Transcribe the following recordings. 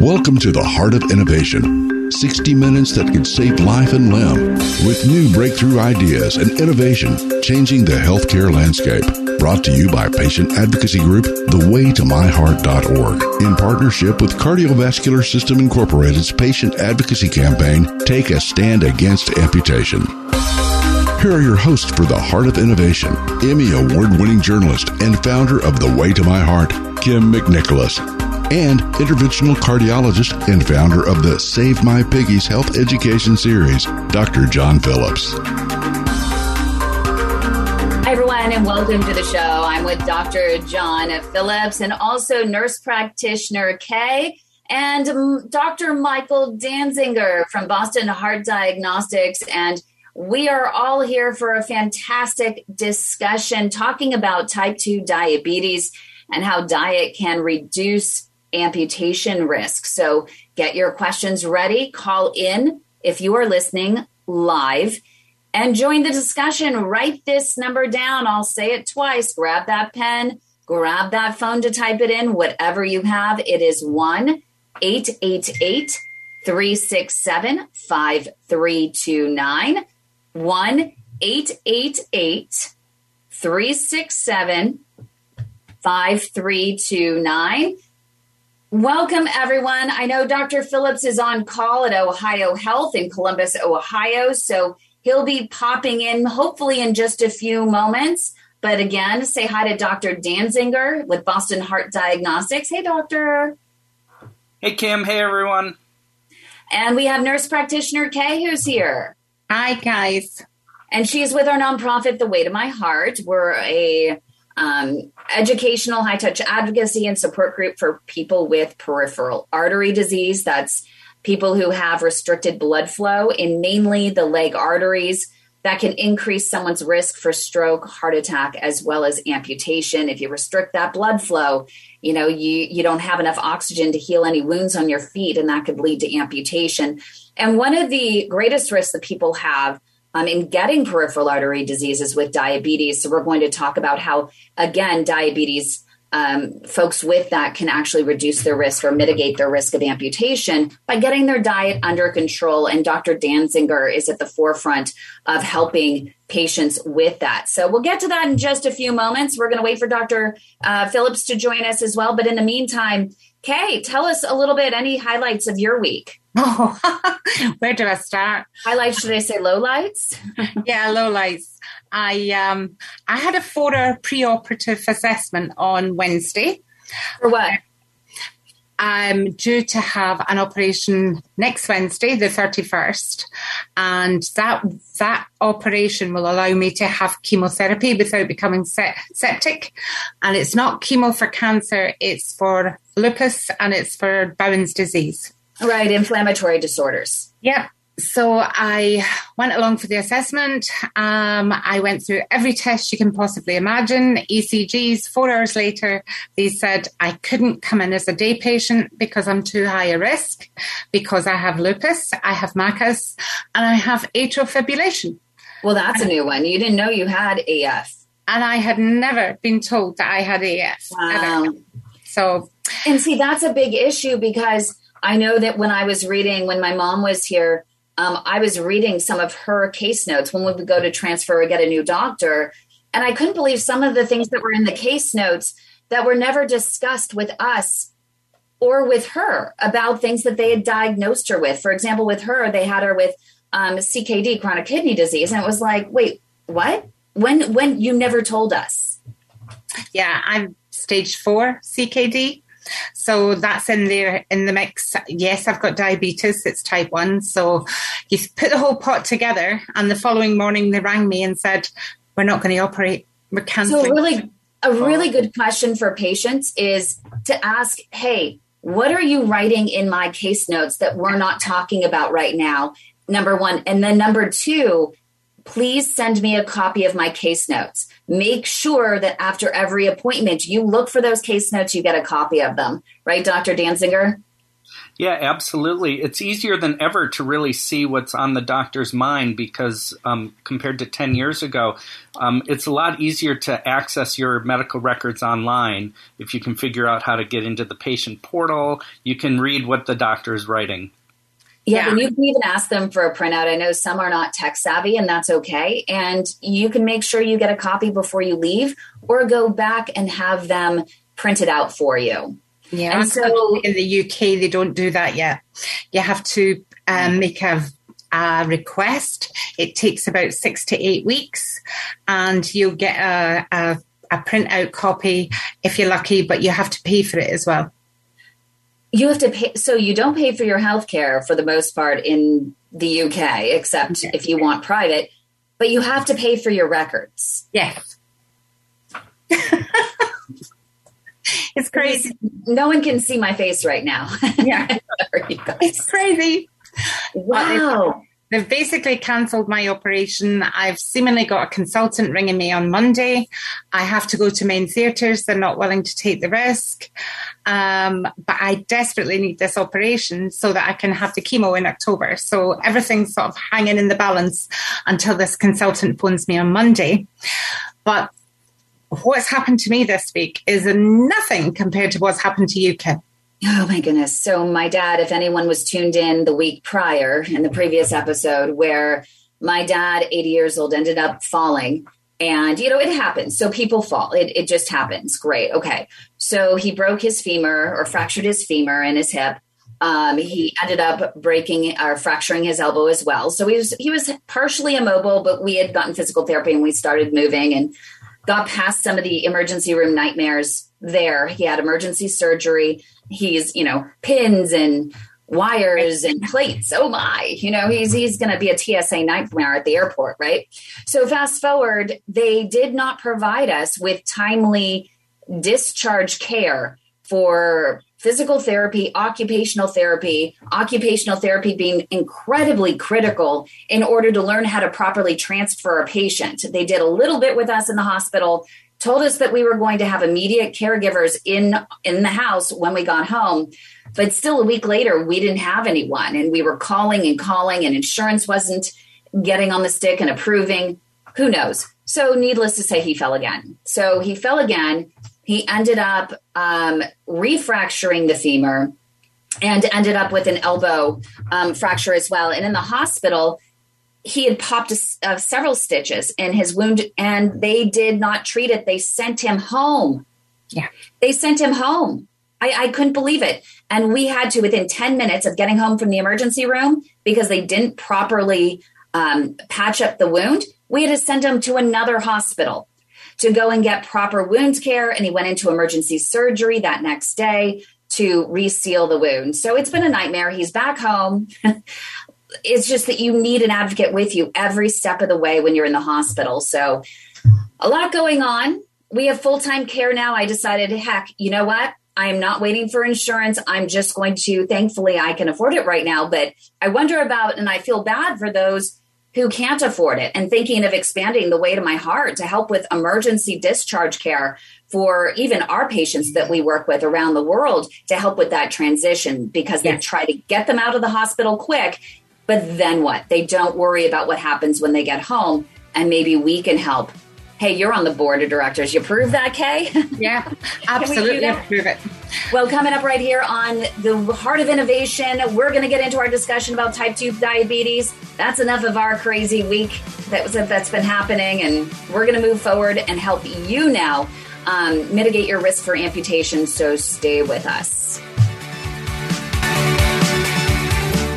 Welcome to the Heart of Innovation. 60 minutes that could save life and limb with new breakthrough ideas and innovation changing the healthcare landscape. Brought to you by patient advocacy group thewaytomyheart.org in partnership with Cardiovascular System Incorporated's patient advocacy campaign Take a Stand Against Amputation. Here are your hosts for the Heart of Innovation, Emmy Award winning journalist and founder of The Way to My Heart, Kym McNicholas, and interventional cardiologist and founder of the Save My Piggies Health Education Series, Dr. John Phillips. Hi, everyone, and welcome to the show. I'm with Dr. John Phillips and also nurse practitioner Kay and um, Dr. Michael Dansinger from Boston Heart Diagnostics. And we are all here for a fantastic discussion talking about type 2 diabetes and how diet can reduce amputation risk. So get your questions ready, call in if you are listening live and join the discussion. Write this number down. I'll say it twice. Grab that pen, grab that phone to type it in, whatever you have. It is 1 888 367 5329. 1 888 367 5329. Welcome, everyone. I know Dr. Phillips is on call at Ohio Health in Columbus, Ohio, so he'll be popping in hopefully in just a few moments. But again, say hi to Dr. Dansinger with Boston Heart Diagnostics. Hey, doctor. Hey, Kym. Hey, everyone. And we have nurse practitioner Kay who's here. Hi, guys. And she's with our nonprofit, The Way to My Heart. We're a um, educational high touch advocacy and support group for people with peripheral artery disease. That's people who have restricted blood flow in mainly the leg arteries that can increase someone's risk for stroke, heart attack, as well as amputation. If you restrict that blood flow, you know, you, you don't have enough oxygen to heal any wounds on your feet, and that could lead to amputation. And one of the greatest risks that people have um, in getting peripheral artery diseases with diabetes. So, we're going to talk about how, again, diabetes um, folks with that can actually reduce their risk or mitigate their risk of amputation by getting their diet under control. And Dr. Dansinger is at the forefront of helping patients with that. So we'll get to that in just a few moments. We're going to wait for Dr. Uh, Phillips to join us as well. But in the meantime, Kay, tell us a little bit any highlights of your week. Oh, where do I start? Highlights, should I say low lights? yeah, low lights. I um I had a four-hour pre-operative assessment on Wednesday. For what? I'm due to have an operation next Wednesday, the 31st, and that that operation will allow me to have chemotherapy without becoming septic. And it's not chemo for cancer; it's for lupus and it's for Bowen's disease. Right, inflammatory disorders. Yep. So I went along for the assessment. Um, I went through every test you can possibly imagine, ECGs. Four hours later, they said I couldn't come in as a day patient because I'm too high a risk, because I have lupus, I have MACAS, and I have atrial fibrillation. Well, that's a new one. You didn't know you had AF. And I had never been told that I had AF. Wow. Ever. So, and see, that's a big issue because I know that when I was reading, when my mom was here, um, I was reading some of her case notes when we would go to transfer or get a new doctor. And I couldn't believe some of the things that were in the case notes that were never discussed with us or with her about things that they had diagnosed her with. For example, with her, they had her with um, CKD, chronic kidney disease. And it was like, wait, what? When, when you never told us? Yeah, I'm stage four CKD. So that's in there in the mix. Yes, I've got diabetes. It's type one. So you put the whole pot together, and the following morning they rang me and said, "We're not going to operate. We're cancelling." So really, a really good question for patients is to ask, hey, what are you writing in my case notes that we're not talking about right now? Number one. And then number two, please send me a copy of my case notes. Make sure that after every appointment, you look for those case notes, you get a copy of them. Right, Dr. Dansinger? Yeah, absolutely. It's easier than ever to really see what's on the doctor's mind because um, compared to 10 years ago, um, it's a lot easier to access your medical records online. If you can figure out how to get into the patient portal, you can read what the doctor is writing. Yeah, and you can even ask them for a printout. I know some are not tech savvy, and that's okay. And you can make sure you get a copy before you leave or go back and have them printed out for you. Yeah, and so in the UK they don't do that yet. You have to um, make a, a, request. It takes about six to eight weeks, and you'll get a, a, a printout copy if you're lucky. But you have to pay for it as well. You have to pay. So you don't pay for your health care for the most part in the UK, except yes. if you want private. But you have to pay for your records. Yes. It's crazy. No one can see my face right now. Yeah. it's crazy. Wow. They've basically cancelled my operation. I've seemingly got a consultant ringing me on Monday. I have to go to main theatres. They're not willing to take the risk. Um, but I desperately need this operation so that I can have the chemo in October. So everything's sort of hanging in the balance until this consultant phones me on Monday. But what's happened to me this week is nothing compared to what's happened to you, Kym. Oh my goodness. So, my dad, if anyone was tuned in the week prior in the previous episode, where my dad, 80 years old, ended up falling. And, you know, it happens. So people fall. It, it just happens. Great. Okay. So he broke his femur or fractured his femur and his hip. Um, he ended up breaking or fracturing his elbow as well. So he was he was partially immobile, but we had gotten physical therapy and we started moving and got past some of the emergency room nightmares there. He had emergency surgery. He's, you know, pins and wires and plates. Oh my, you know, he's he's going to be a TSA nightmare at the airport, right? So fast forward, they did not provide us with timely discharge care for physical therapy, occupational therapy, occupational therapy being incredibly critical in order to learn how to properly transfer a patient. They did a little bit with us in the hospital, told us that we were going to have immediate caregivers in in the house when we got home. But still a week later, we didn't have anyone and we were calling and calling and insurance wasn't getting on the stick and approving. Who knows? So needless to say, he fell again. So he fell again he ended up um, refracturing the femur and ended up with an elbow um, fracture as well. And in the hospital, he had popped a, uh, several stitches in his wound and they did not treat it. They sent him home. Yeah. They sent him home. I, I, couldn't believe it. And we had to, within 10 minutes of getting home from the emergency room, because they didn't properly um, patch up the wound, we had to send him to another hospital to go and get proper wound care. And he went into emergency surgery that next day to reseal the wound. So it's been a nightmare. He's back home. it's just that you need an advocate with you every step of the way when you're in the hospital. So a lot going on. We have full time care now. I decided, heck, you know what? I am not waiting for insurance. I'm just going to, thankfully, I can afford it right now. But I wonder about, and I feel bad for those who can't afford it and thinking of expanding the way to my heart to help with emergency discharge care for even our patients that we work with around the world to help with that transition because they try to get them out of the hospital quick. But then what? They don't worry about what happens when they get home. And maybe we can help Hey, you're on the board of directors. You approve that, Kay? Yeah, absolutely approve it. Well, coming up right here on the Heart of Innovation, we're going to get into our discussion about type 2 diabetes. That's enough of our crazy week that was, that's been happening, and we're going to move forward and help you now um, mitigate your risk for amputation. So stay with us.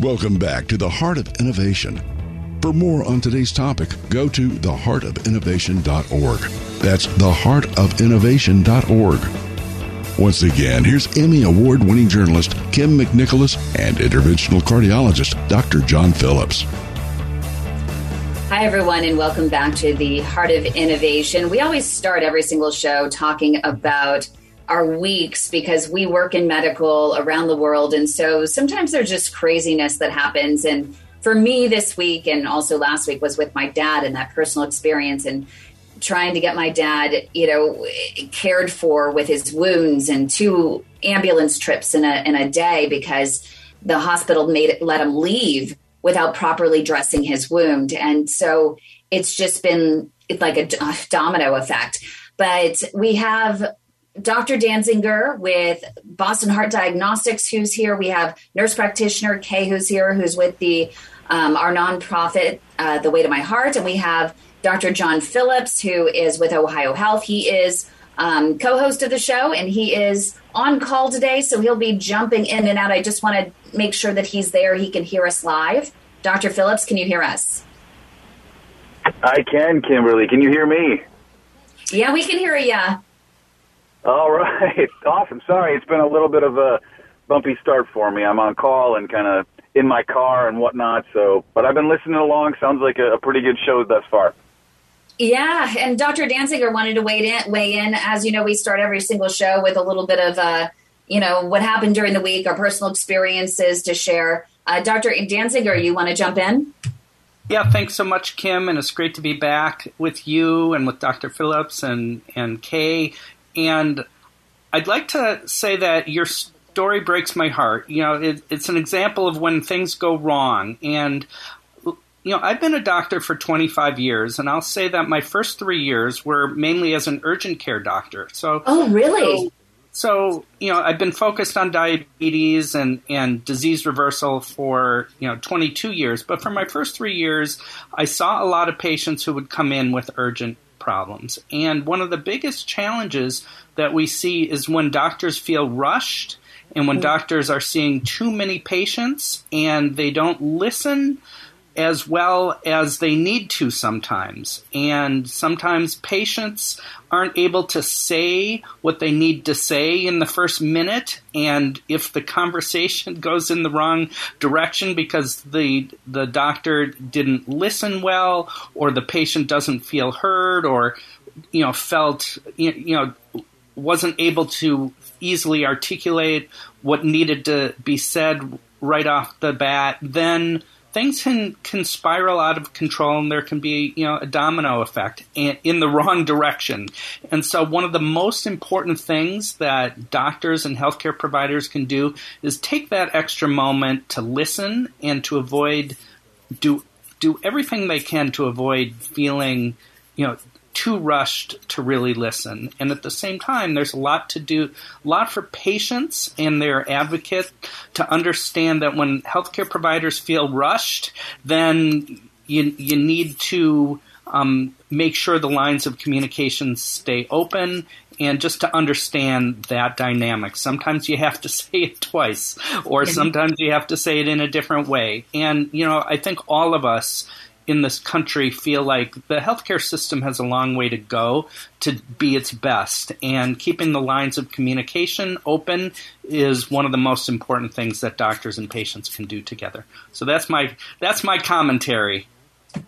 Welcome back to the Heart of Innovation. For more on today's topic, go to theheartofinnovation.org. That's theheartofinnovation.org. Once again, here's Emmy Award winning journalist Kym McNicholas and interventional cardiologist Dr. John Phillips. Hi, everyone, and welcome back to the Heart of Innovation. We always start every single show talking about our weeks because we work in medical around the world. And so sometimes there's just craziness that happens. And for me this week and also last week was with my dad and that personal experience and trying to get my dad, you know, cared for with his wounds and two ambulance trips in a in a day because the hospital made it let him leave without properly dressing his wound. And so it's just been it's like a domino effect. But we have Dr. Dansinger with Boston Heart Diagnostics, who's here. We have nurse practitioner Kay, who's here, who's with the um, our nonprofit, uh, The Way to My Heart, and we have Dr. John Phillips, who is with Ohio Health. He is um, co-host of the show, and he is on call today, so he'll be jumping in and out. I just want to make sure that he's there; he can hear us live. Dr. Phillips, can you hear us? I can, Kimberly. Can you hear me? Yeah, we can hear you. All right. Awesome. Sorry, it's been a little bit of a bumpy start for me. I'm on call and kind of in my car and whatnot. So, but I've been listening along. Sounds like a, a pretty good show thus far. Yeah, and Dr. Dansinger wanted to weigh in. Weigh in. As you know, we start every single show with a little bit of, uh, you know, what happened during the week, our personal experiences to share. Uh, Dr. Dansinger, you want to jump in? Yeah, thanks so much, Kym, and it's great to be back with you and with Dr. Phillips and and Kay. And I'd like to say that your story breaks my heart. You know, it, it's an example of when things go wrong. And, you know, I've been a doctor for 25 years, and I'll say that my first three years were mainly as an urgent care doctor. So, oh, really? So, so you know, I've been focused on diabetes and, and disease reversal for, you know, 22 years. But for my first three years, I saw a lot of patients who would come in with urgent problems. And one of the biggest challenges that we see is when doctors feel rushed and when mm. doctors are seeing too many patients and they don't listen as well as they need to sometimes. And sometimes patients aren't able to say what they need to say in the first minute. And if the conversation goes in the wrong direction because the, the doctor didn't listen well, or the patient doesn't feel heard, or, you know, felt, you know, wasn't able to easily articulate what needed to be said right off the bat, then things can, can spiral out of control and there can be you know a domino effect in, the wrong direction. And so one of the most important things that doctors and healthcare providers can do is take that extra moment to listen and to avoid do do everything they can to avoid feeling you know too rushed to really listen. And at the same time, there's a lot to do, a lot for patients and their advocate to understand that when healthcare providers feel rushed, then you, you need to um, make sure the lines of communication stay open and just to understand that dynamic. Sometimes you have to say it twice, or sometimes you have to say it in a different way. And, you know, I think all of us in this country feel like the healthcare system has a long way to go to be its best, and keeping the lines of communication open is one of the most important things that doctors and patients can do together. So that's my that's my commentary.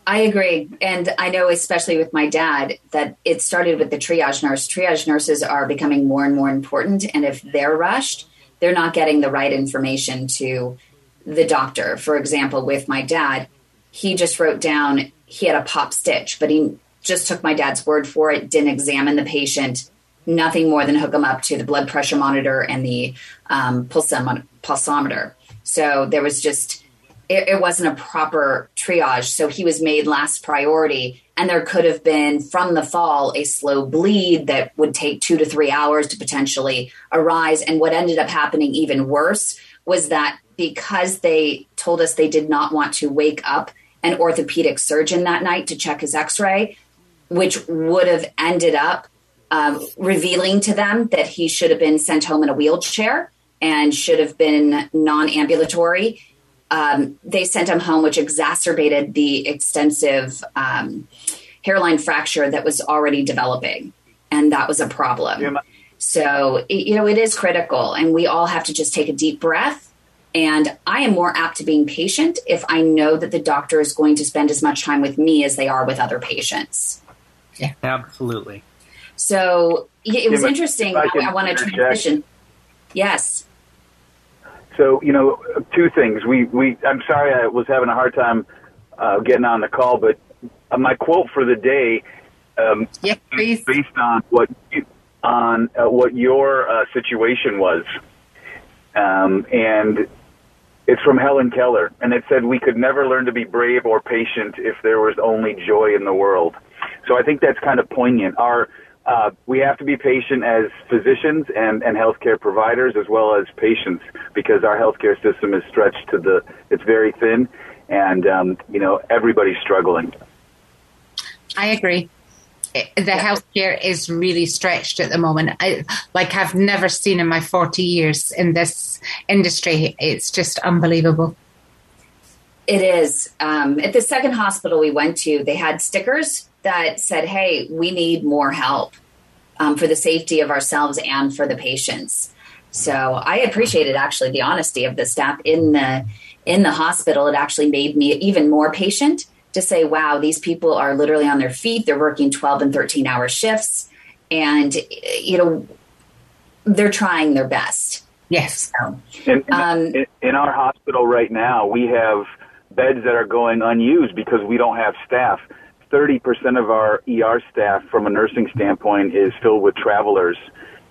I agree. And I know, especially with my dad, that it started with the triage nurse. Triage nurses are becoming more and more important. And if they're rushed, they're not getting the right information to the doctor. For example, with my dad, he just wrote down he had a pop stitch, but he just took my dad's word for it, didn't examine the patient, nothing more than hook him up to the blood pressure monitor and the um, pulsometer. So there was just it, it wasn't a proper triage. So he was made last priority. And there could have been from the fall a slow bleed that would take two to three hours to potentially arise. And what ended up happening even worse was that because they told us they did not want to wake up an orthopedic surgeon that night to check his x ray, which would have ended up um, revealing to them that he should have been sent home in a wheelchair and should have been non ambulatory um, they sent him home, which exacerbated the extensive um, hairline fracture that was already developing. And that was a problem. Yeah. So, you know, it is critical. And we all have to just take a deep breath. And I am more apt to being patient if I know that the doctor is going to spend as much time with me as they are with other patients. Yeah, absolutely. So it was interesting. I, I want to transition. Yes. So, you know, two things. We, we, I'm sorry I was having a hard time uh, getting on the call, but uh, my quote for the day, um, yeah, please. based on what you, on uh, what your uh, situation was, um, and it's from Helen Keller, and it said we could never learn to be brave or patient if there was only joy in the world. So I think that's kind of poignant. Our uh, we have to be patient as physicians and, and healthcare providers as well as patients because our healthcare system is stretched to the, it's very thin and, um, you know, everybody's struggling. I agree. The healthcare is really stretched at the moment. I, like I've never seen in my 40 years in this industry. It's just unbelievable. It is. Um, at the second hospital we went to, they had stickers that said, hey, we need more help um, for the safety of ourselves and for the patients. So I appreciated actually the honesty of the staff in the in the hospital. It actually made me even more patient to say, wow, these people are literally on their feet. They're working 12 and 13 hour shifts. And, you know, they're trying their best. Yes. So, in, um, in, in our hospital right now, we have beds that are going unused because we don't have staff. 30% of our ER staff from a nursing standpoint is filled with travelers.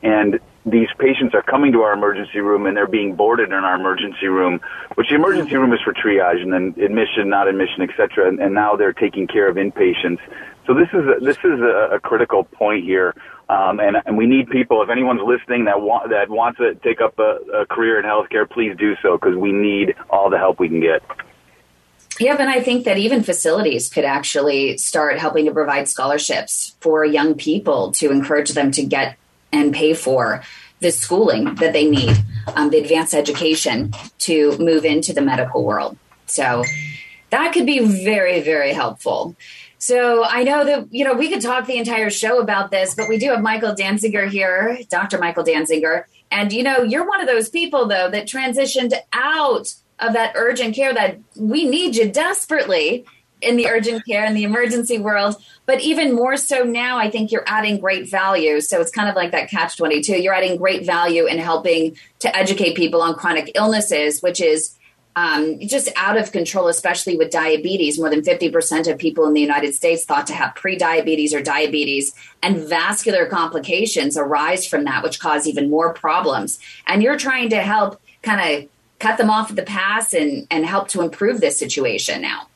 And these patients are coming to our emergency room and they're being boarded in our emergency room, which the emergency room is for triage and then admission, not admission, etc. And, and now they're taking care of inpatients. So this is a, this is a, a critical point here, um, and, and we need people. If anyone's listening that want that wants to take up a, a career in healthcare, please do so because we need all the help we can get. Yeah, but I think that even facilities could actually start helping to provide scholarships for young people to encourage them to get and pay for the schooling that they need, um, the advanced education to move into the medical world. So that could be very, very helpful. So I know that, you know, we could talk the entire show about this, but we do have Michael Dansinger here, Dr. Michael Dansinger. And, you know, you're one of those people, though, that transitioned out of that urgent care that we need you desperately in the urgent care and the emergency world. But even more so now, I think you're adding great value. So it's kind of like that catch 22. You're adding great value in helping to educate people on chronic illnesses, which is um, just out of control, especially with diabetes. More than 50% of people in the United States thought to have pre-diabetes or diabetes, and vascular complications arise from that, which cause even more problems. And you're trying to help kind of cut them off at the pass and, and help to improve this situation now.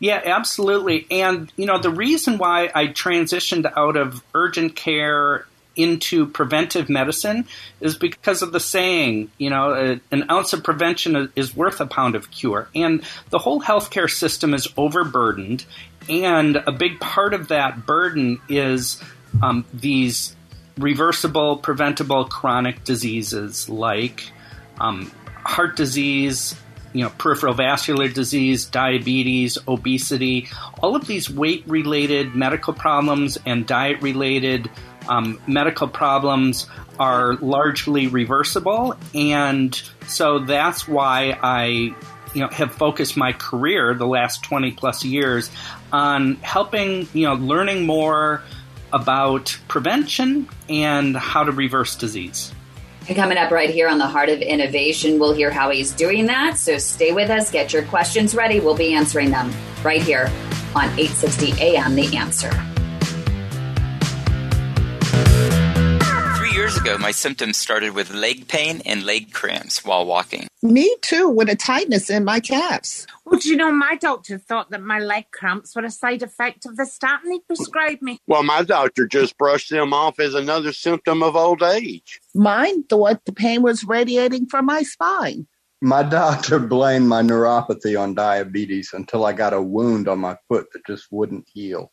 Yeah, absolutely. And, you know, the reason why I transitioned out of urgent care into preventive medicine is because of the saying, you know, an ounce of prevention is worth a pound of cure. And the whole healthcare system is overburdened. And a big part of that burden is um, these reversible, preventable chronic diseases like um, heart disease, you know, peripheral vascular disease, diabetes, obesity, all of these weight related medical problems and diet related um, medical problems are largely reversible. And so that's why I you know have focused my career the last 20 plus years on helping you know learning more about prevention and how to reverse disease coming up right here on the Heart of Innovation, we'll hear how he's doing that. So stay with us, get your questions ready. We'll be answering them right here on 860 AM The Answer. Three years ago, my symptoms started with leg pain and leg cramps while walking. Me too, with a tightness in my calves. Well, do you know, my doctor thought that my leg cramps were a side effect of the statin he prescribed me. Well, my doctor just brushed them off as another symptom of old age. Mine thought the pain was radiating from my spine. My doctor blamed my neuropathy on diabetes until I got a wound on my foot that just wouldn't heal.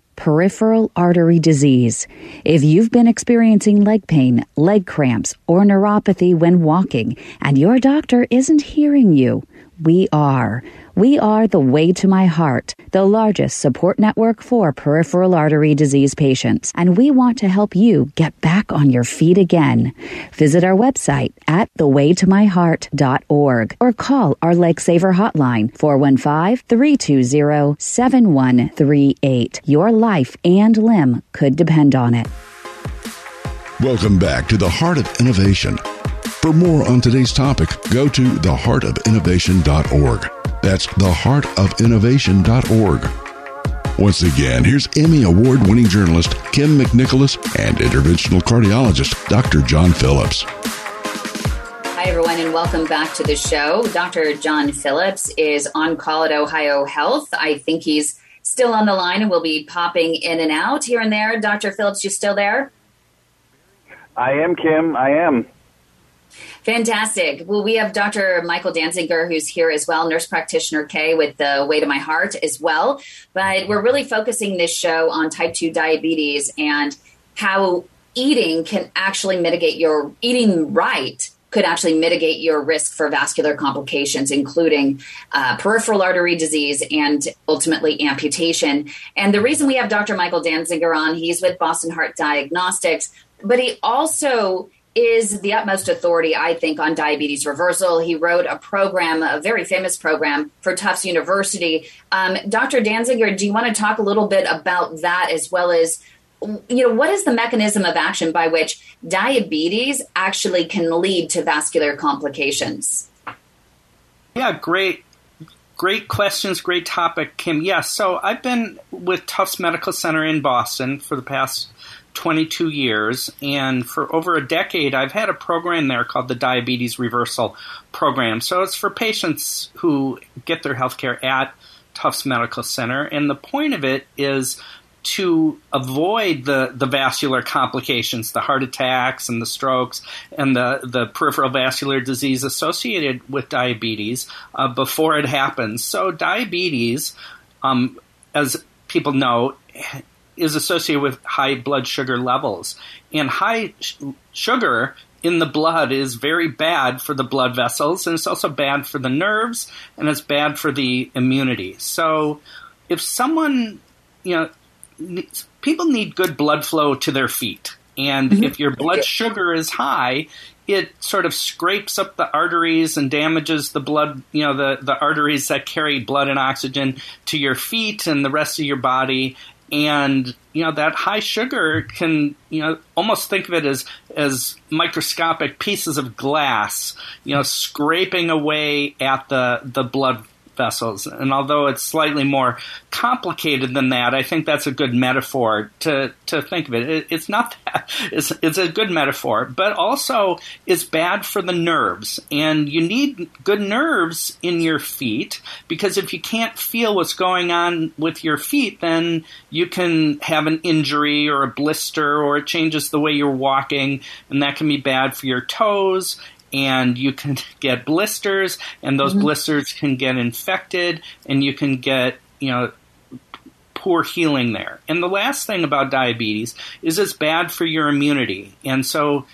peripheral artery disease. If you've been experiencing leg pain, leg cramps, or neuropathy when walking, and your doctor isn't hearing you, we are. We are the Way to My Heart, the largest support network for peripheral artery disease patients, and we want to help you get back on your feet again. Visit our website at thewaytomyheart.org or call our Saver hotline 415-320-7138. Your life and limb could depend on it. Welcome back to the Heart of Innovation. For more on today's topic, go to theheartofinnovation.org. That's theheartofinnovation.org. Once again, here's Emmy Award winning journalist Kym McNicholas and interventional cardiologist Dr. John Phillips. Hi, everyone, and welcome back to the show. Dr. John Phillips is on call at Ohio Health. I think he's still on the line and will be popping in and out here and there. Dr. Phillips, you still there? I am, Kym. I am. Fantastic. Well, we have Dr. Michael Dansinger, who's here as well, nurse practitioner Kay with the Way to My Heart as well. But we're really focusing this show on type 2 diabetes and how eating can actually mitigate your eating right could actually mitigate your risk for vascular complications, including uh, peripheral artery disease and ultimately amputation. And the reason we have Dr. Michael Dansinger on, he's with Boston Heart Diagnostics, but he also is the utmost authority, I think, on diabetes reversal. He wrote a program, a very famous program for Tufts University. Um, Dr. Dansinger, do you want to talk a little bit about that as well as? You know, what is the mechanism of action by which diabetes actually can lead to vascular complications? Yeah, great great questions, great topic, Kym. Yes, yeah, so I've been with Tufts Medical Center in Boston for the past 22 years, and for over a decade, I've had a program there called the Diabetes Reversal Program. So it's for patients who get their health care at Tufts Medical Center, and the point of it is to avoid the, the vascular complications, the heart attacks and the strokes and the, the peripheral vascular disease associated with diabetes uh, before it happens. So, diabetes, um, as people know, is associated with high blood sugar levels. And high sh- sugar in the blood is very bad for the blood vessels, and it's also bad for the nerves, and it's bad for the immunity. So, if someone, you know, needs, people need good blood flow to their feet. And mm-hmm. if your blood sugar is high, it sort of scrapes up the arteries and damages the blood, you know, the, the arteries that carry blood and oxygen to your feet and the rest of your body and you know that high sugar can you know almost think of it as as microscopic pieces of glass you know scraping away at the the blood vessels. And although it's slightly more complicated than that, I think that's a good metaphor to, to think of it. it it's not that, it's, it's a good metaphor, but also it's bad for the nerves. And you need good nerves in your feet because if you can't feel what's going on with your feet, then you can have an injury or a blister or it changes the way you're walking, and that can be bad for your toes and you can get blisters, and those mm-hmm. blisters can get infected, and you can get, you know, poor healing there. And the last thing about diabetes is it's bad for your immunity. And so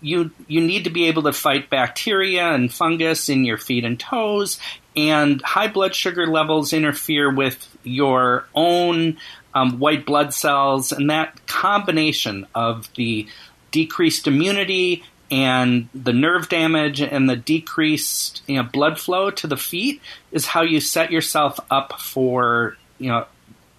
you you need to be able to fight bacteria and fungus in your feet and toes and high blood sugar levels interfere with your own um, white blood cells and that combination of the decreased immunity and the nerve damage and the decreased you know, blood flow to the feet is how you set yourself up for you know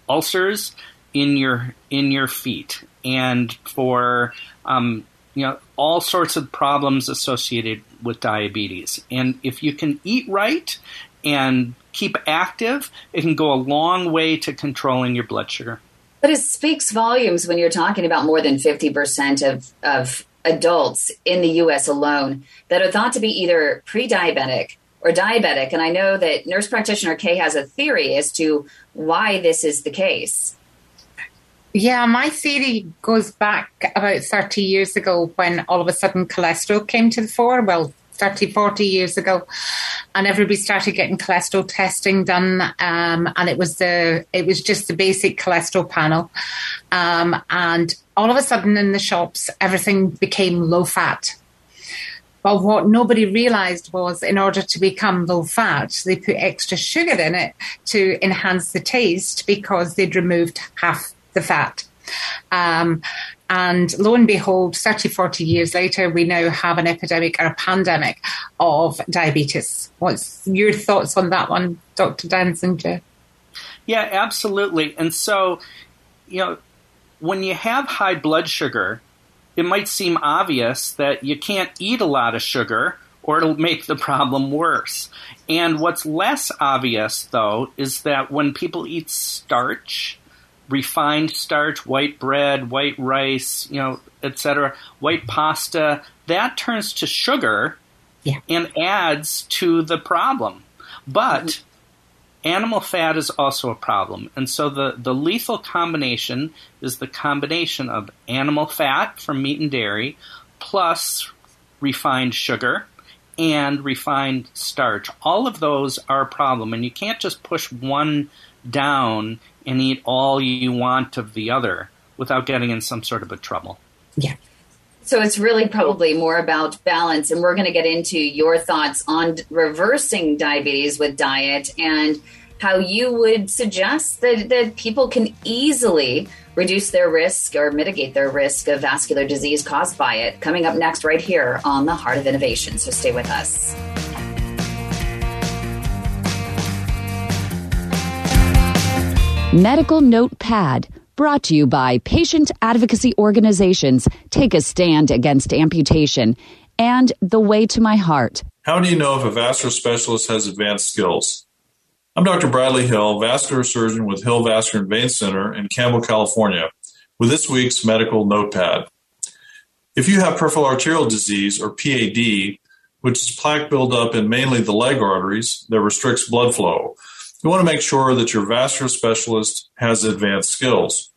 ulcers in your in your feet and for um, you know all sorts of problems associated with diabetes. And if you can eat right and keep active, it can go a long way to controlling your blood sugar. But it speaks volumes when you're talking about more than 50% of, of adults in the US alone that are thought to be either pre diabetic or diabetic. And I know that nurse practitioner Kay has a theory as to why this is the case. Yeah, my theory goes back about 30 years ago when all of a sudden cholesterol came to the fore. Well, 30, 40 years ago, and everybody started getting cholesterol testing done. Um, and it was the it was just the basic cholesterol panel, um, and all of a sudden in the shops everything became low fat. But what nobody realized was in order to become low fat, they put extra sugar in it to enhance the taste because they'd removed half the fat. Um, and lo and behold, 30, 40 years later, we now have an epidemic or a pandemic of diabetes. What's your thoughts on that one, Dr. Dansinger? Yeah, absolutely. And so, you know, when you have high blood sugar, it might seem obvious that you can't eat a lot of sugar or it'll make the problem worse. And what's less obvious, though, is that when people eat starch, refined starch, white bread, white rice, you know, etc., white pasta, that turns to sugar yeah. and adds to the problem. But mm-hmm. animal fat is also a problem. And so the, the lethal combination is the combination of animal fat from meat and dairy plus refined sugar and refined starch. All of those are a problem, and you can't just push one down and eat all you want of the other without getting in some sort of a trouble. Yeah. So it's really probably more about balance. And we're going to get into your thoughts on reversing diabetes with diet and how you would suggest that, that people can easily reduce their risk or mitigate their risk of vascular disease caused by it. Coming up next, right here on the Heart of Innovation. So stay with us. Medical Notepad, brought to you by patient advocacy organizations Take a Stand Against Amputation and The Way to My Heart. How do you know if a vascular specialist has advanced skills? I'm Dr. Bradley Hill, vascular surgeon with Hill Vascular and Vein Center in Campbell, California, with this week's Medical Notepad. If you have peripheral arterial disease or PAD, which is plaque buildup in mainly the leg arteries that restricts blood flow, you want to make sure that your vascular specialist has advanced skills.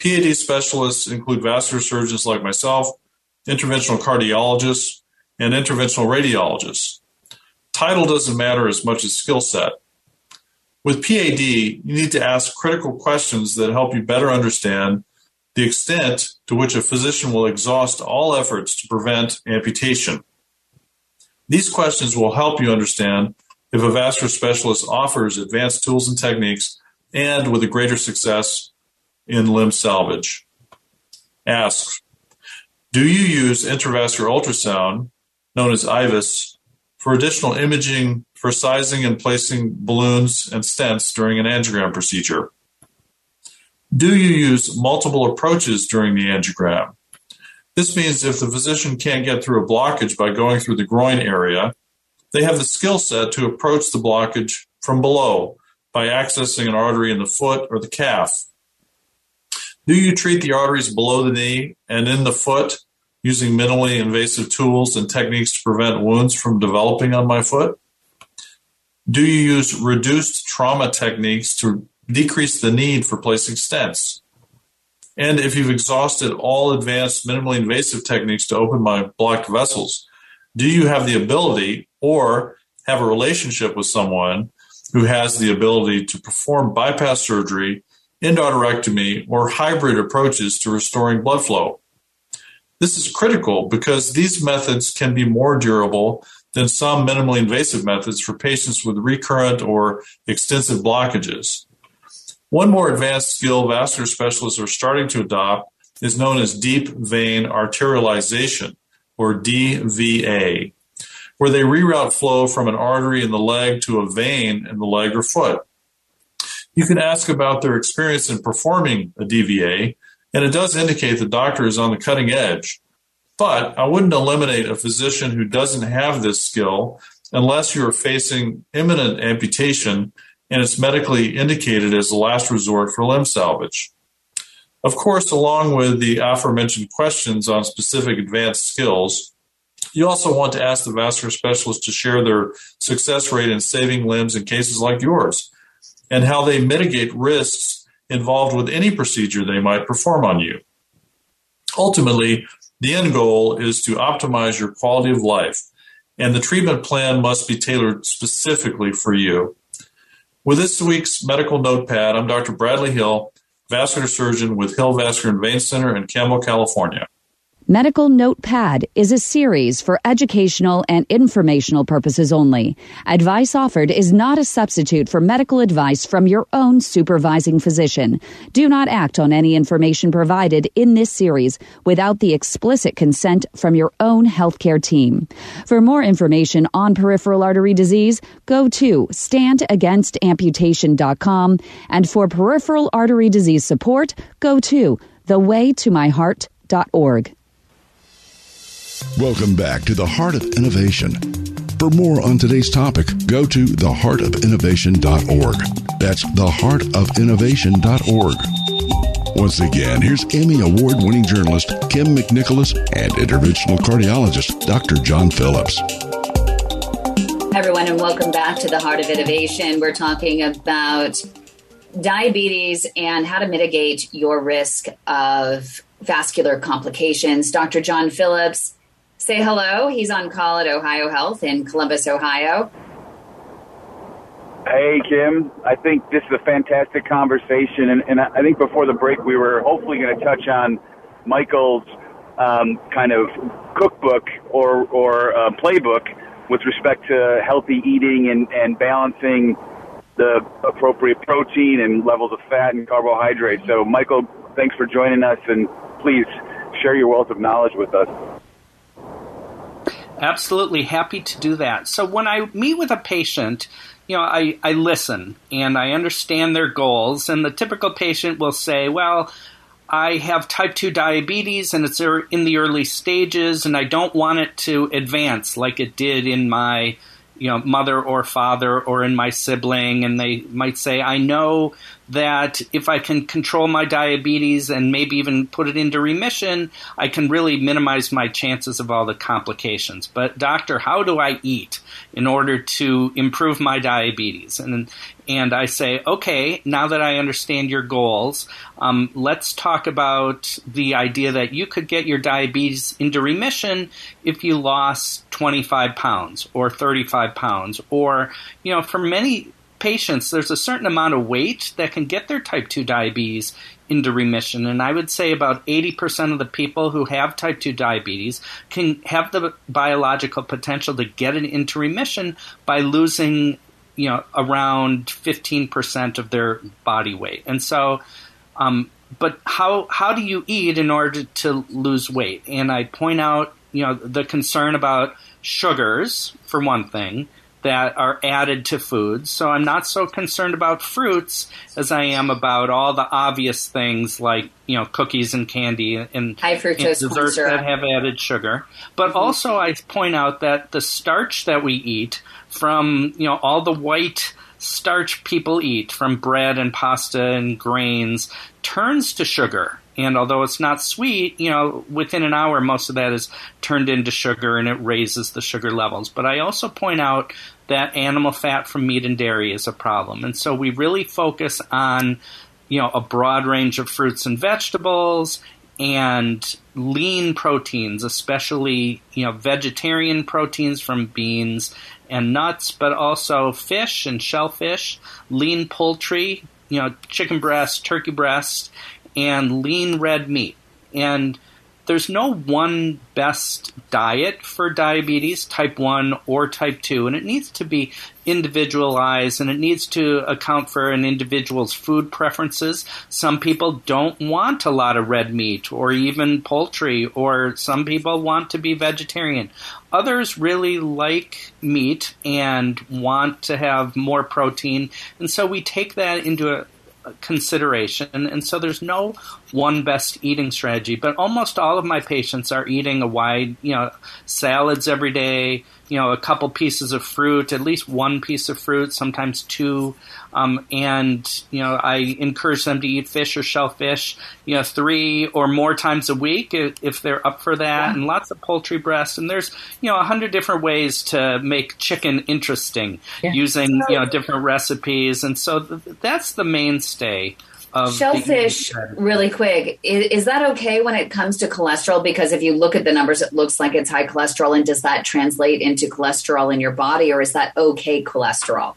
PAD specialists include vascular surgeons like myself, interventional cardiologists, and interventional radiologists. Title doesn't matter as much as skill set. With PAD, you need to ask critical questions that help you better understand the extent to which a physician will exhaust all efforts to prevent amputation. These questions will help you understand if a vascular specialist offers advanced tools and techniques and with a greater success in limb salvage. Ask, do you use intravascular ultrasound, known as IVUS, for additional imaging for sizing and placing balloons and stents during an angiogram procedure? Do you use multiple approaches during the angiogram? This means if the physician can't get through a blockage by going through the groin area, they have the skill set to approach the blockage from below by accessing an artery in the foot or the calf? Do you treat the arteries below the knee and in the foot using minimally invasive tools and techniques to prevent wounds from developing on my foot? Do you use reduced trauma techniques to decrease the need for placing stents? And if you've exhausted all advanced minimally invasive techniques to open my blocked vessels, do you have the ability or have a relationship with someone who has the ability to perform bypass surgery, endarterectomy, or hybrid approaches to restoring blood flow? This is critical because these methods can be more durable than some minimally invasive methods for patients with recurrent or extensive blockages. One more advanced skill vascular specialists are starting to adopt is known as deep vein arterialization, or DVA, where they reroute flow from an artery in the leg to a vein in the leg or foot. You can ask about their experience in performing a DVA, and it does indicate the doctor is on the cutting edge. But I wouldn't eliminate a physician who doesn't have this skill unless you are facing imminent amputation and it's medically indicated as a last resort for limb salvage. Of course, along with the aforementioned questions on specific advanced skills, you also want to ask the vascular specialist to share their success rate in saving limbs in cases like yours and how they mitigate risks involved with any procedure they might perform on you. Ultimately, the end goal is to optimize your quality of life, and the treatment plan must be tailored specifically for you. With this week's medical notepad, I'm Dr. Bradley Hill, vascular surgeon with Hill Vascular and Vein Center in Campbell, California. Medical Notepad is a series for educational and informational purposes only. Advice offered is not a substitute for medical advice from your own supervising physician. Do not act on any information provided in this series without the explicit consent from your own healthcare team. For more information on peripheral artery disease, go to standagainstamputation.com and for peripheral artery disease support, go to thewaytomyheart.org. Welcome back to the Heart of Innovation. For more on today's topic, go to theheartofinnovation.org. That's theheartofinnovation.org. Once again, here's Emmy Award winning journalist Kym McNicholas and interventional cardiologist Dr. John Phillips. Everyone, and welcome back to the Heart of Innovation. We're talking about diabetes and how to mitigate your risk of vascular complications. Dr. John Phillips say hello. He's on call at Ohio Health in Columbus, Ohio. Hey, Kym. I think this is a fantastic conversation. And, and I think before the break, we were hopefully going to touch on Michael's um, kind of cookbook or, or uh, playbook with respect to healthy eating and, and balancing the appropriate protein and levels of fat and carbohydrates. So, Michael, thanks for joining us. And please share your wealth of knowledge with us. Absolutely happy to do that. So when I meet with a patient, you know, I, I listen and I understand their goals. And the typical patient will say, well, I have type 2 diabetes and it's er, in the early stages and I don't want it to advance like it did in my you know mother or father or in my sibling and they might say I know that if I can control my diabetes and maybe even put it into remission, I can really minimize my chances of all the complications. But, doctor, how do I eat in order to improve my diabetes? And, and I say, okay, now that I understand your goals, um, let's talk about the idea that you could get your diabetes into remission if you lost 25 pounds or 35 pounds, or, you know, for many patients, there's a certain amount of weight that can get their type 2 diabetes into remission. And I would say about 80% of the people who have type 2 diabetes can have the biological potential to get it into remission by losing, you know, around 15% of their body weight. And so, um, but how, how do you eat in order to lose weight? And I point out, you know, the concern about sugars, for one thing, that are added to foods. So I'm not so concerned about fruits as I am about all the obvious things like you know cookies and candy and, High fructose and desserts that have added sugar. But Mhm. also I point out that the starch that we eat from you know all the white starch people eat from bread and pasta and grains turns to sugar. And although it's not sweet, you know, within an hour, most of that is turned into sugar and it raises the sugar levels. But I also point out that animal fat from meat and dairy is a problem. And so we really focus on, you know, a broad range of fruits and vegetables and lean proteins, especially, you know, vegetarian proteins from beans and nuts, but also fish and shellfish, lean poultry, you know, chicken breast, turkey breast, and lean red meat. And there's no one best diet for diabetes, type 1 or type 2, and it needs to be individualized and it needs to account for an individual's food preferences. Some people don't want a lot of red meat or even poultry, or some people want to be vegetarian. Others really like meat and want to have more protein, and so we take that into consideration. And so there's no one best eating strategy, but almost all of my patients are eating a wide, you know, salads every day, you know, a couple pieces of fruit, at least one piece of fruit, sometimes two. Um, and, you know, I encourage them to eat fish or shellfish, you know, three or more times a week if, if they're up for that, and lots of poultry breast. And there's, you know, a hundred different ways to make chicken interesting using, you know, different recipes. And so th- that's the mainstay Shellfish, really quick. Is, is that okay when it comes to cholesterol? Because if you look at the numbers, it looks like it's high cholesterol. And does that translate into cholesterol in your body, or is that okay cholesterol?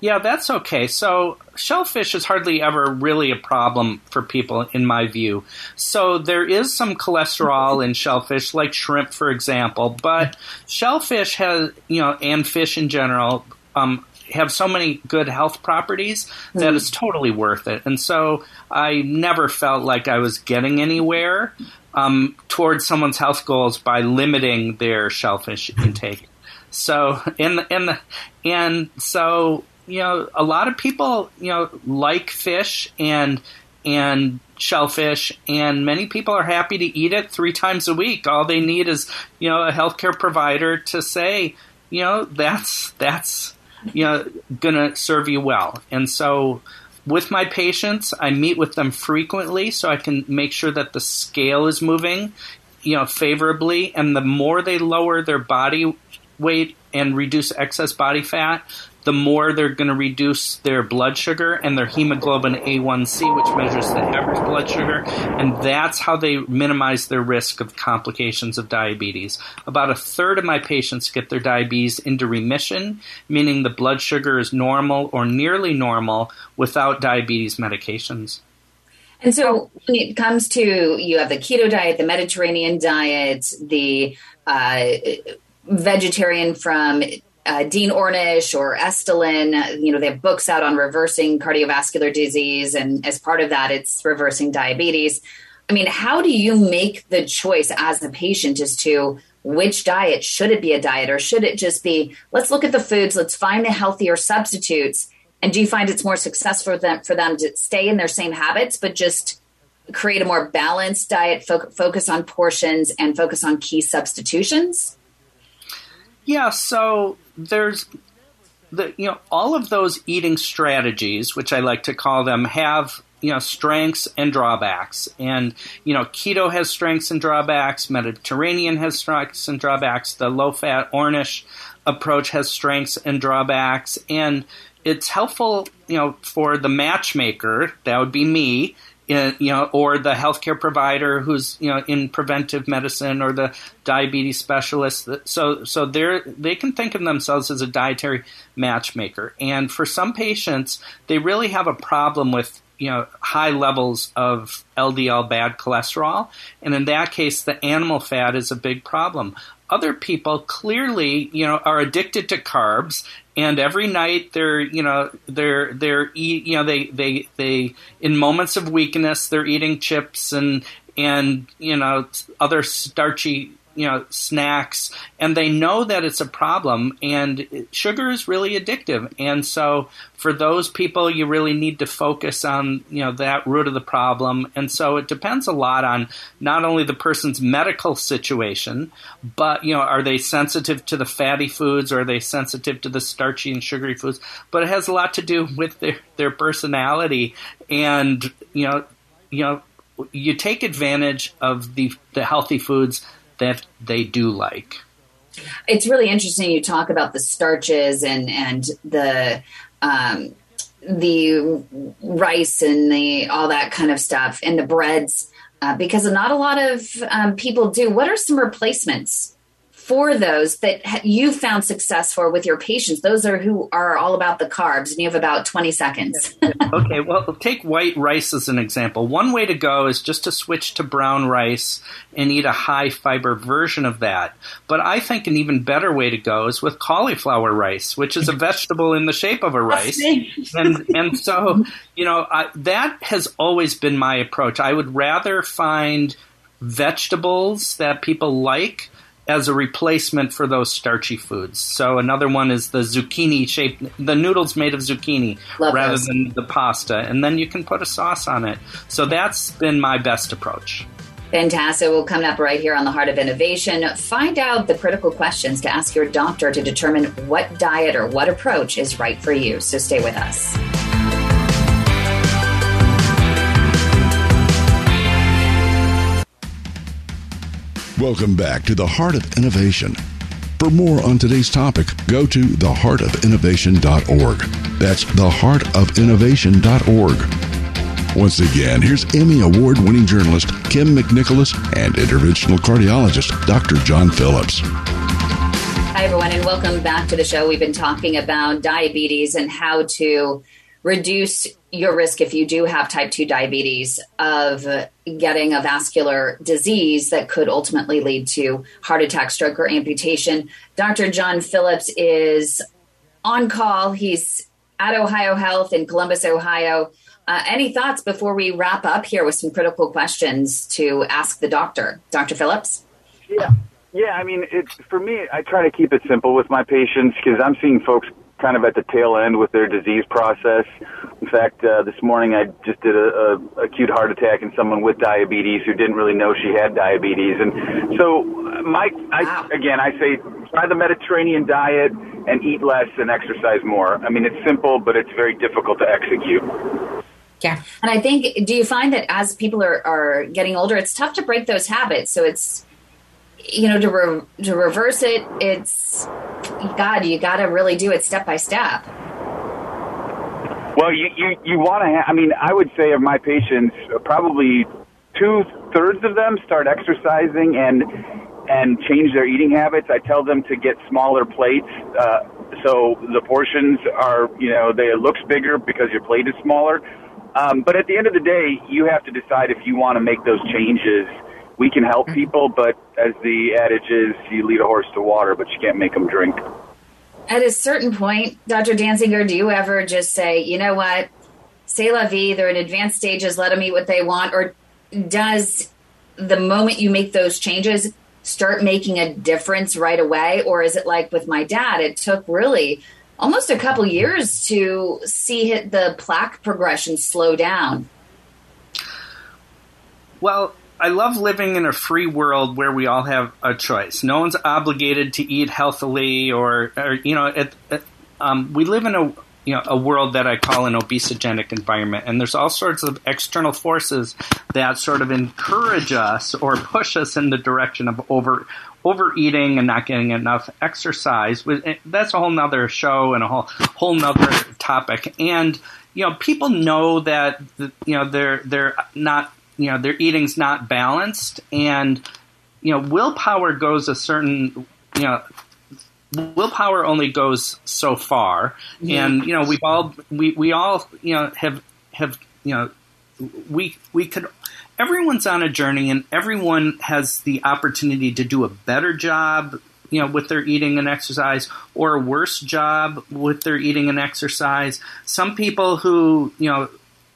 Yeah, that's okay. So shellfish is hardly ever really a problem for people, in my view. So there is some cholesterol in shellfish, like shrimp, for example. But shellfish has, you know, and fish in general, um, have so many good health properties that Mm. it's totally worth it. And so I never felt like I was getting anywhere um, towards someone's health goals by limiting their shellfish intake. So and and and so you know a lot of people you know like fish and and shellfish and many people are happy to eat it three times a week. All they need is you know a healthcare provider to say you know that's that's you know gonna serve you well. And so with my patients, I meet with them frequently so I can make sure that the scale is moving, you know, favorably. And the more they lower their body weight and reduce excess body fat, the more they're going to reduce their blood sugar and their hemoglobin A1C, which measures the average blood sugar. And that's how they minimize their risk of complications of diabetes. About a third of my patients get their diabetes into remission, meaning the blood sugar is normal or nearly normal without diabetes medications. And so when it comes to you have the keto diet, the Mediterranean diet, the uh, vegetarian from uh, Dean Ornish or Esselstyn, you know, they have books out on reversing cardiovascular disease. And as part of that, it's reversing diabetes. I mean, how do you make the choice as a patient as to which diet should it be a diet or should it just be let's look at the foods, let's find the healthier substitutes? And do you find it's more successful for them, for them to stay in their same habits, but just create a more balanced diet, fo- focus on portions, and focus on key substitutions? Yeah, so there's the you know all of those eating strategies, which I like to call them, have you know strengths and drawbacks. And you know keto has strengths and drawbacks. Mediterranean has strengths and drawbacks. The low fat Ornish approach has strengths and drawbacks. And it's helpful, you know, for the matchmaker. That would be me you know, or the healthcare provider who's you know in preventive medicine or the diabetes specialist. So so they they can think of themselves as a dietary matchmaker. And for some patients, they really have a problem with you know high levels of LDL bad cholesterol, and in that case, the animal fat is a big problem. Other people clearly, you know, are addicted to carbs, and every night they're, you know, they're they're you know, they they they in moments of weakness they're eating chips and and you know other starchy you know snacks, and they know that it's a problem. And sugar is really addictive, and so for those people, you really need to focus on you know that root of the problem. And so it depends a lot on not only the person's medical situation, but you know are they sensitive to the fatty foods or are they sensitive to the starchy and sugary foods? But it has a lot to do with their their personality, and you know you know you take advantage of the the healthy foods that they do like. It's really interesting. You talk about the starches and and the um, the rice and the all that kind of stuff and the breads uh, because not a lot of um, people do. What are some replacements for those that you found success for with your patients? Those are who are all about the carbs, and you have about 20 seconds. okay, well, take white rice as an example. One way to go is just to switch to brown rice and eat a high fiber version of that. But I think an even better way to go is with cauliflower rice, which is a vegetable in the shape of a rice. and, and so, you know, I, that has always been my approach. I would rather find vegetables that people like as a replacement for those starchy foods. So another one is the zucchini shaped, the noodles made of zucchini Love rather those. than the pasta, and then you can put a sauce on it. So that's been my best approach. Fantastic. We'll come up right here on the Heart of Innovation. Find out the critical questions to ask your doctor to determine what diet or what approach is right for you. So stay with us. Welcome back to the Heart of Innovation. For more on today's topic, go to theheartofinnovation.org. That's theheartofinnovation.org. Once again, here's Emmy Award winning journalist Kym McNicholas and interventional cardiologist Dr. John Phillips. Hi, everyone, and welcome back to the show. We've been talking about diabetes and how to reduce your risk if you do have type 2 diabetes of getting a vascular disease that could ultimately lead to heart attack, stroke, or amputation. Dr. John Phillips is on call. He's at Ohio Health in Columbus, Ohio. Uh, any thoughts before we wrap up here with some critical questions to ask the doctor? Dr. Phillips? Yeah. Yeah, I mean, for me. I try to keep it simple with my patients because I'm seeing folks kind of at the tail end with their disease process. In fact, uh, this morning I just did a, a acute heart attack in someone with diabetes who didn't really know she had diabetes, and so my I, again I say try the Mediterranean diet and eat less and exercise more. I mean, it's simple, but it's very difficult to execute. Yeah. And I think, do you find that as people are, are getting older, it's tough to break those habits? So it's, you know, to, re- to reverse it, it's, God, you got to really do it step by step. Well, you you, you want to. Ha- I mean, I would say of my patients, probably two thirds of them start exercising and and change their eating habits. I tell them to get smaller plates, uh, so the portions are you know they it looks bigger because your plate is smaller. Um, but at the end of the day, you have to decide if you want to make those changes. We can help mm-hmm. people, but as the adage is, you lead a horse to water, but you can't make them drink. At a certain point, Dr. Dansinger, do you ever just say, you know what, say la vie, they're in advanced stages, let them eat what they want? Or does the moment you make those changes start making a difference right away? Or is it like with my dad, it took really almost a couple years to see the plaque progression slow down? Well, I love living in a free world where we all have a choice. No one's obligated to eat healthily, or, or you know, it, it, um, we live in a you know a world that I call an obesogenic environment, and there's all sorts of external forces that sort of encourage us or push us in the direction of over overeating and not getting enough exercise. That's a whole nother show and a whole whole nother topic. And you know, people know that you know they're they're not you know their eating's not balanced, and you know willpower goes a certain you know willpower only goes so far, Yeah. and you know we've all we, we all you know have have you know we we could everyone's on a journey and everyone has the opportunity to do a better job you know with their eating and exercise or a worse job with their eating and exercise. Some people who you know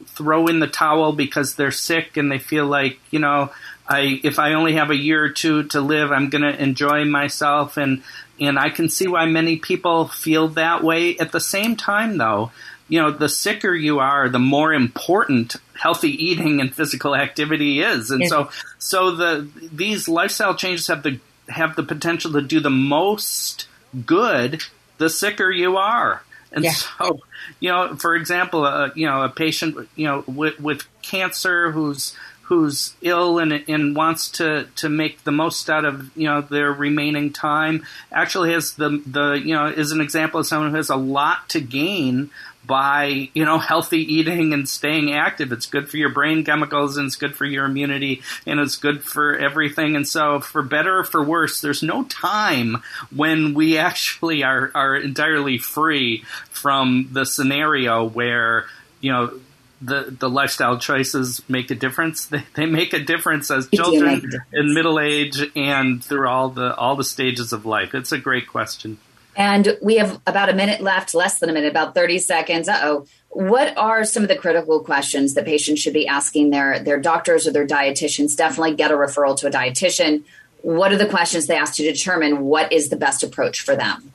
throw in the towel because they're sick and they feel like you know I if I only have a year or two to live, I'm going to enjoy myself and and I can see why many people feel that way. At the same time, though, you know, the sicker you are, the more important healthy eating and physical activity is. And so, so the these lifestyle changes have the have the potential to do the most good the sicker you are. And Yeah. so, you know, for example, uh, you know, a patient, you know, with, with cancer who's who's ill and, and wants to, to make the most out of you know their remaining time actually has the the you know is an example of someone who has a lot to gain by you know healthy eating and staying active it's good for your brain chemicals and it's good for your immunity and it's good for everything and so for better or for worse there's no time when we actually are are entirely free from the scenario where you know the the lifestyle choices make a difference. They, they make a difference as children difference. in middle age and through all the all the stages of life. It's a great question. And we have about a minute left, less than a minute, about 30 seconds. Uh oh. What are some of the critical questions that patients should be asking their, their doctors or their dietitians? Definitely get a referral to a dietitian. What are the questions they ask to determine what is the best approach for them?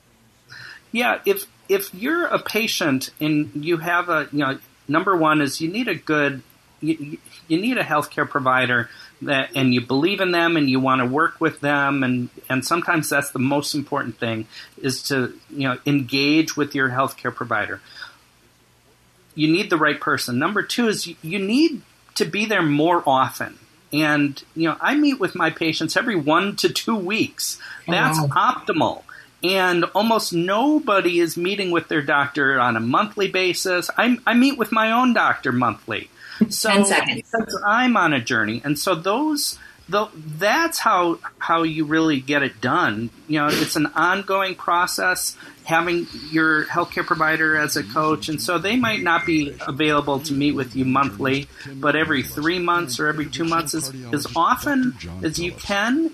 Yeah, if if you're a patient and you have a you know number one is you need a good you need a healthcare provider that and you believe in them and you want to work with them and and sometimes that's the most important thing is to you know engage with your healthcare provider you need the right person number two is you, need to be there more often and you know i meet with my patients every one to two weeks oh, that's Wow. optimal and almost nobody is meeting with their doctor on a monthly basis. I, I meet with my own doctor monthly. So 10 seconds. I'm on a journey, and so those, tho- that's how how you really get it done. You know, it's an ongoing process. Having your healthcare provider as a coach, and so they might not be available to meet with you monthly, but every three months or every two months, as, as often as you can,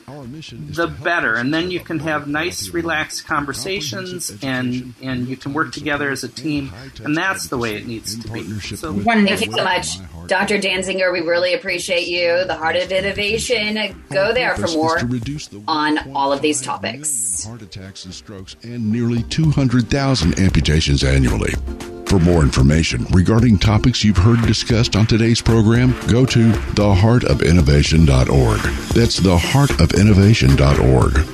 the better. And then you can have nice, relaxed conversations, and and you can work together as a team, and that's the way it needs to be. So, Thank you so much, Dr. Dansinger. We really appreciate you. The Heart of Innovation. Go there for more on all of these topics. Heart attacks and strokes and nearly 200,000 amputations annually. For more information regarding topics you've heard discussed on today's program, go to theheartofinnovation.org. That's theheartofinnovation.org.